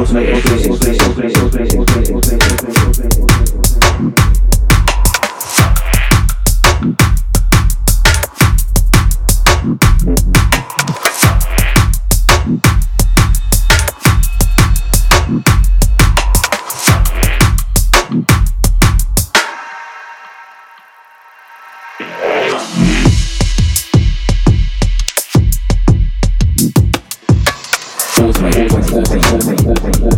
otros, otros, otros, otros, otros. open, open, open, open, open, open.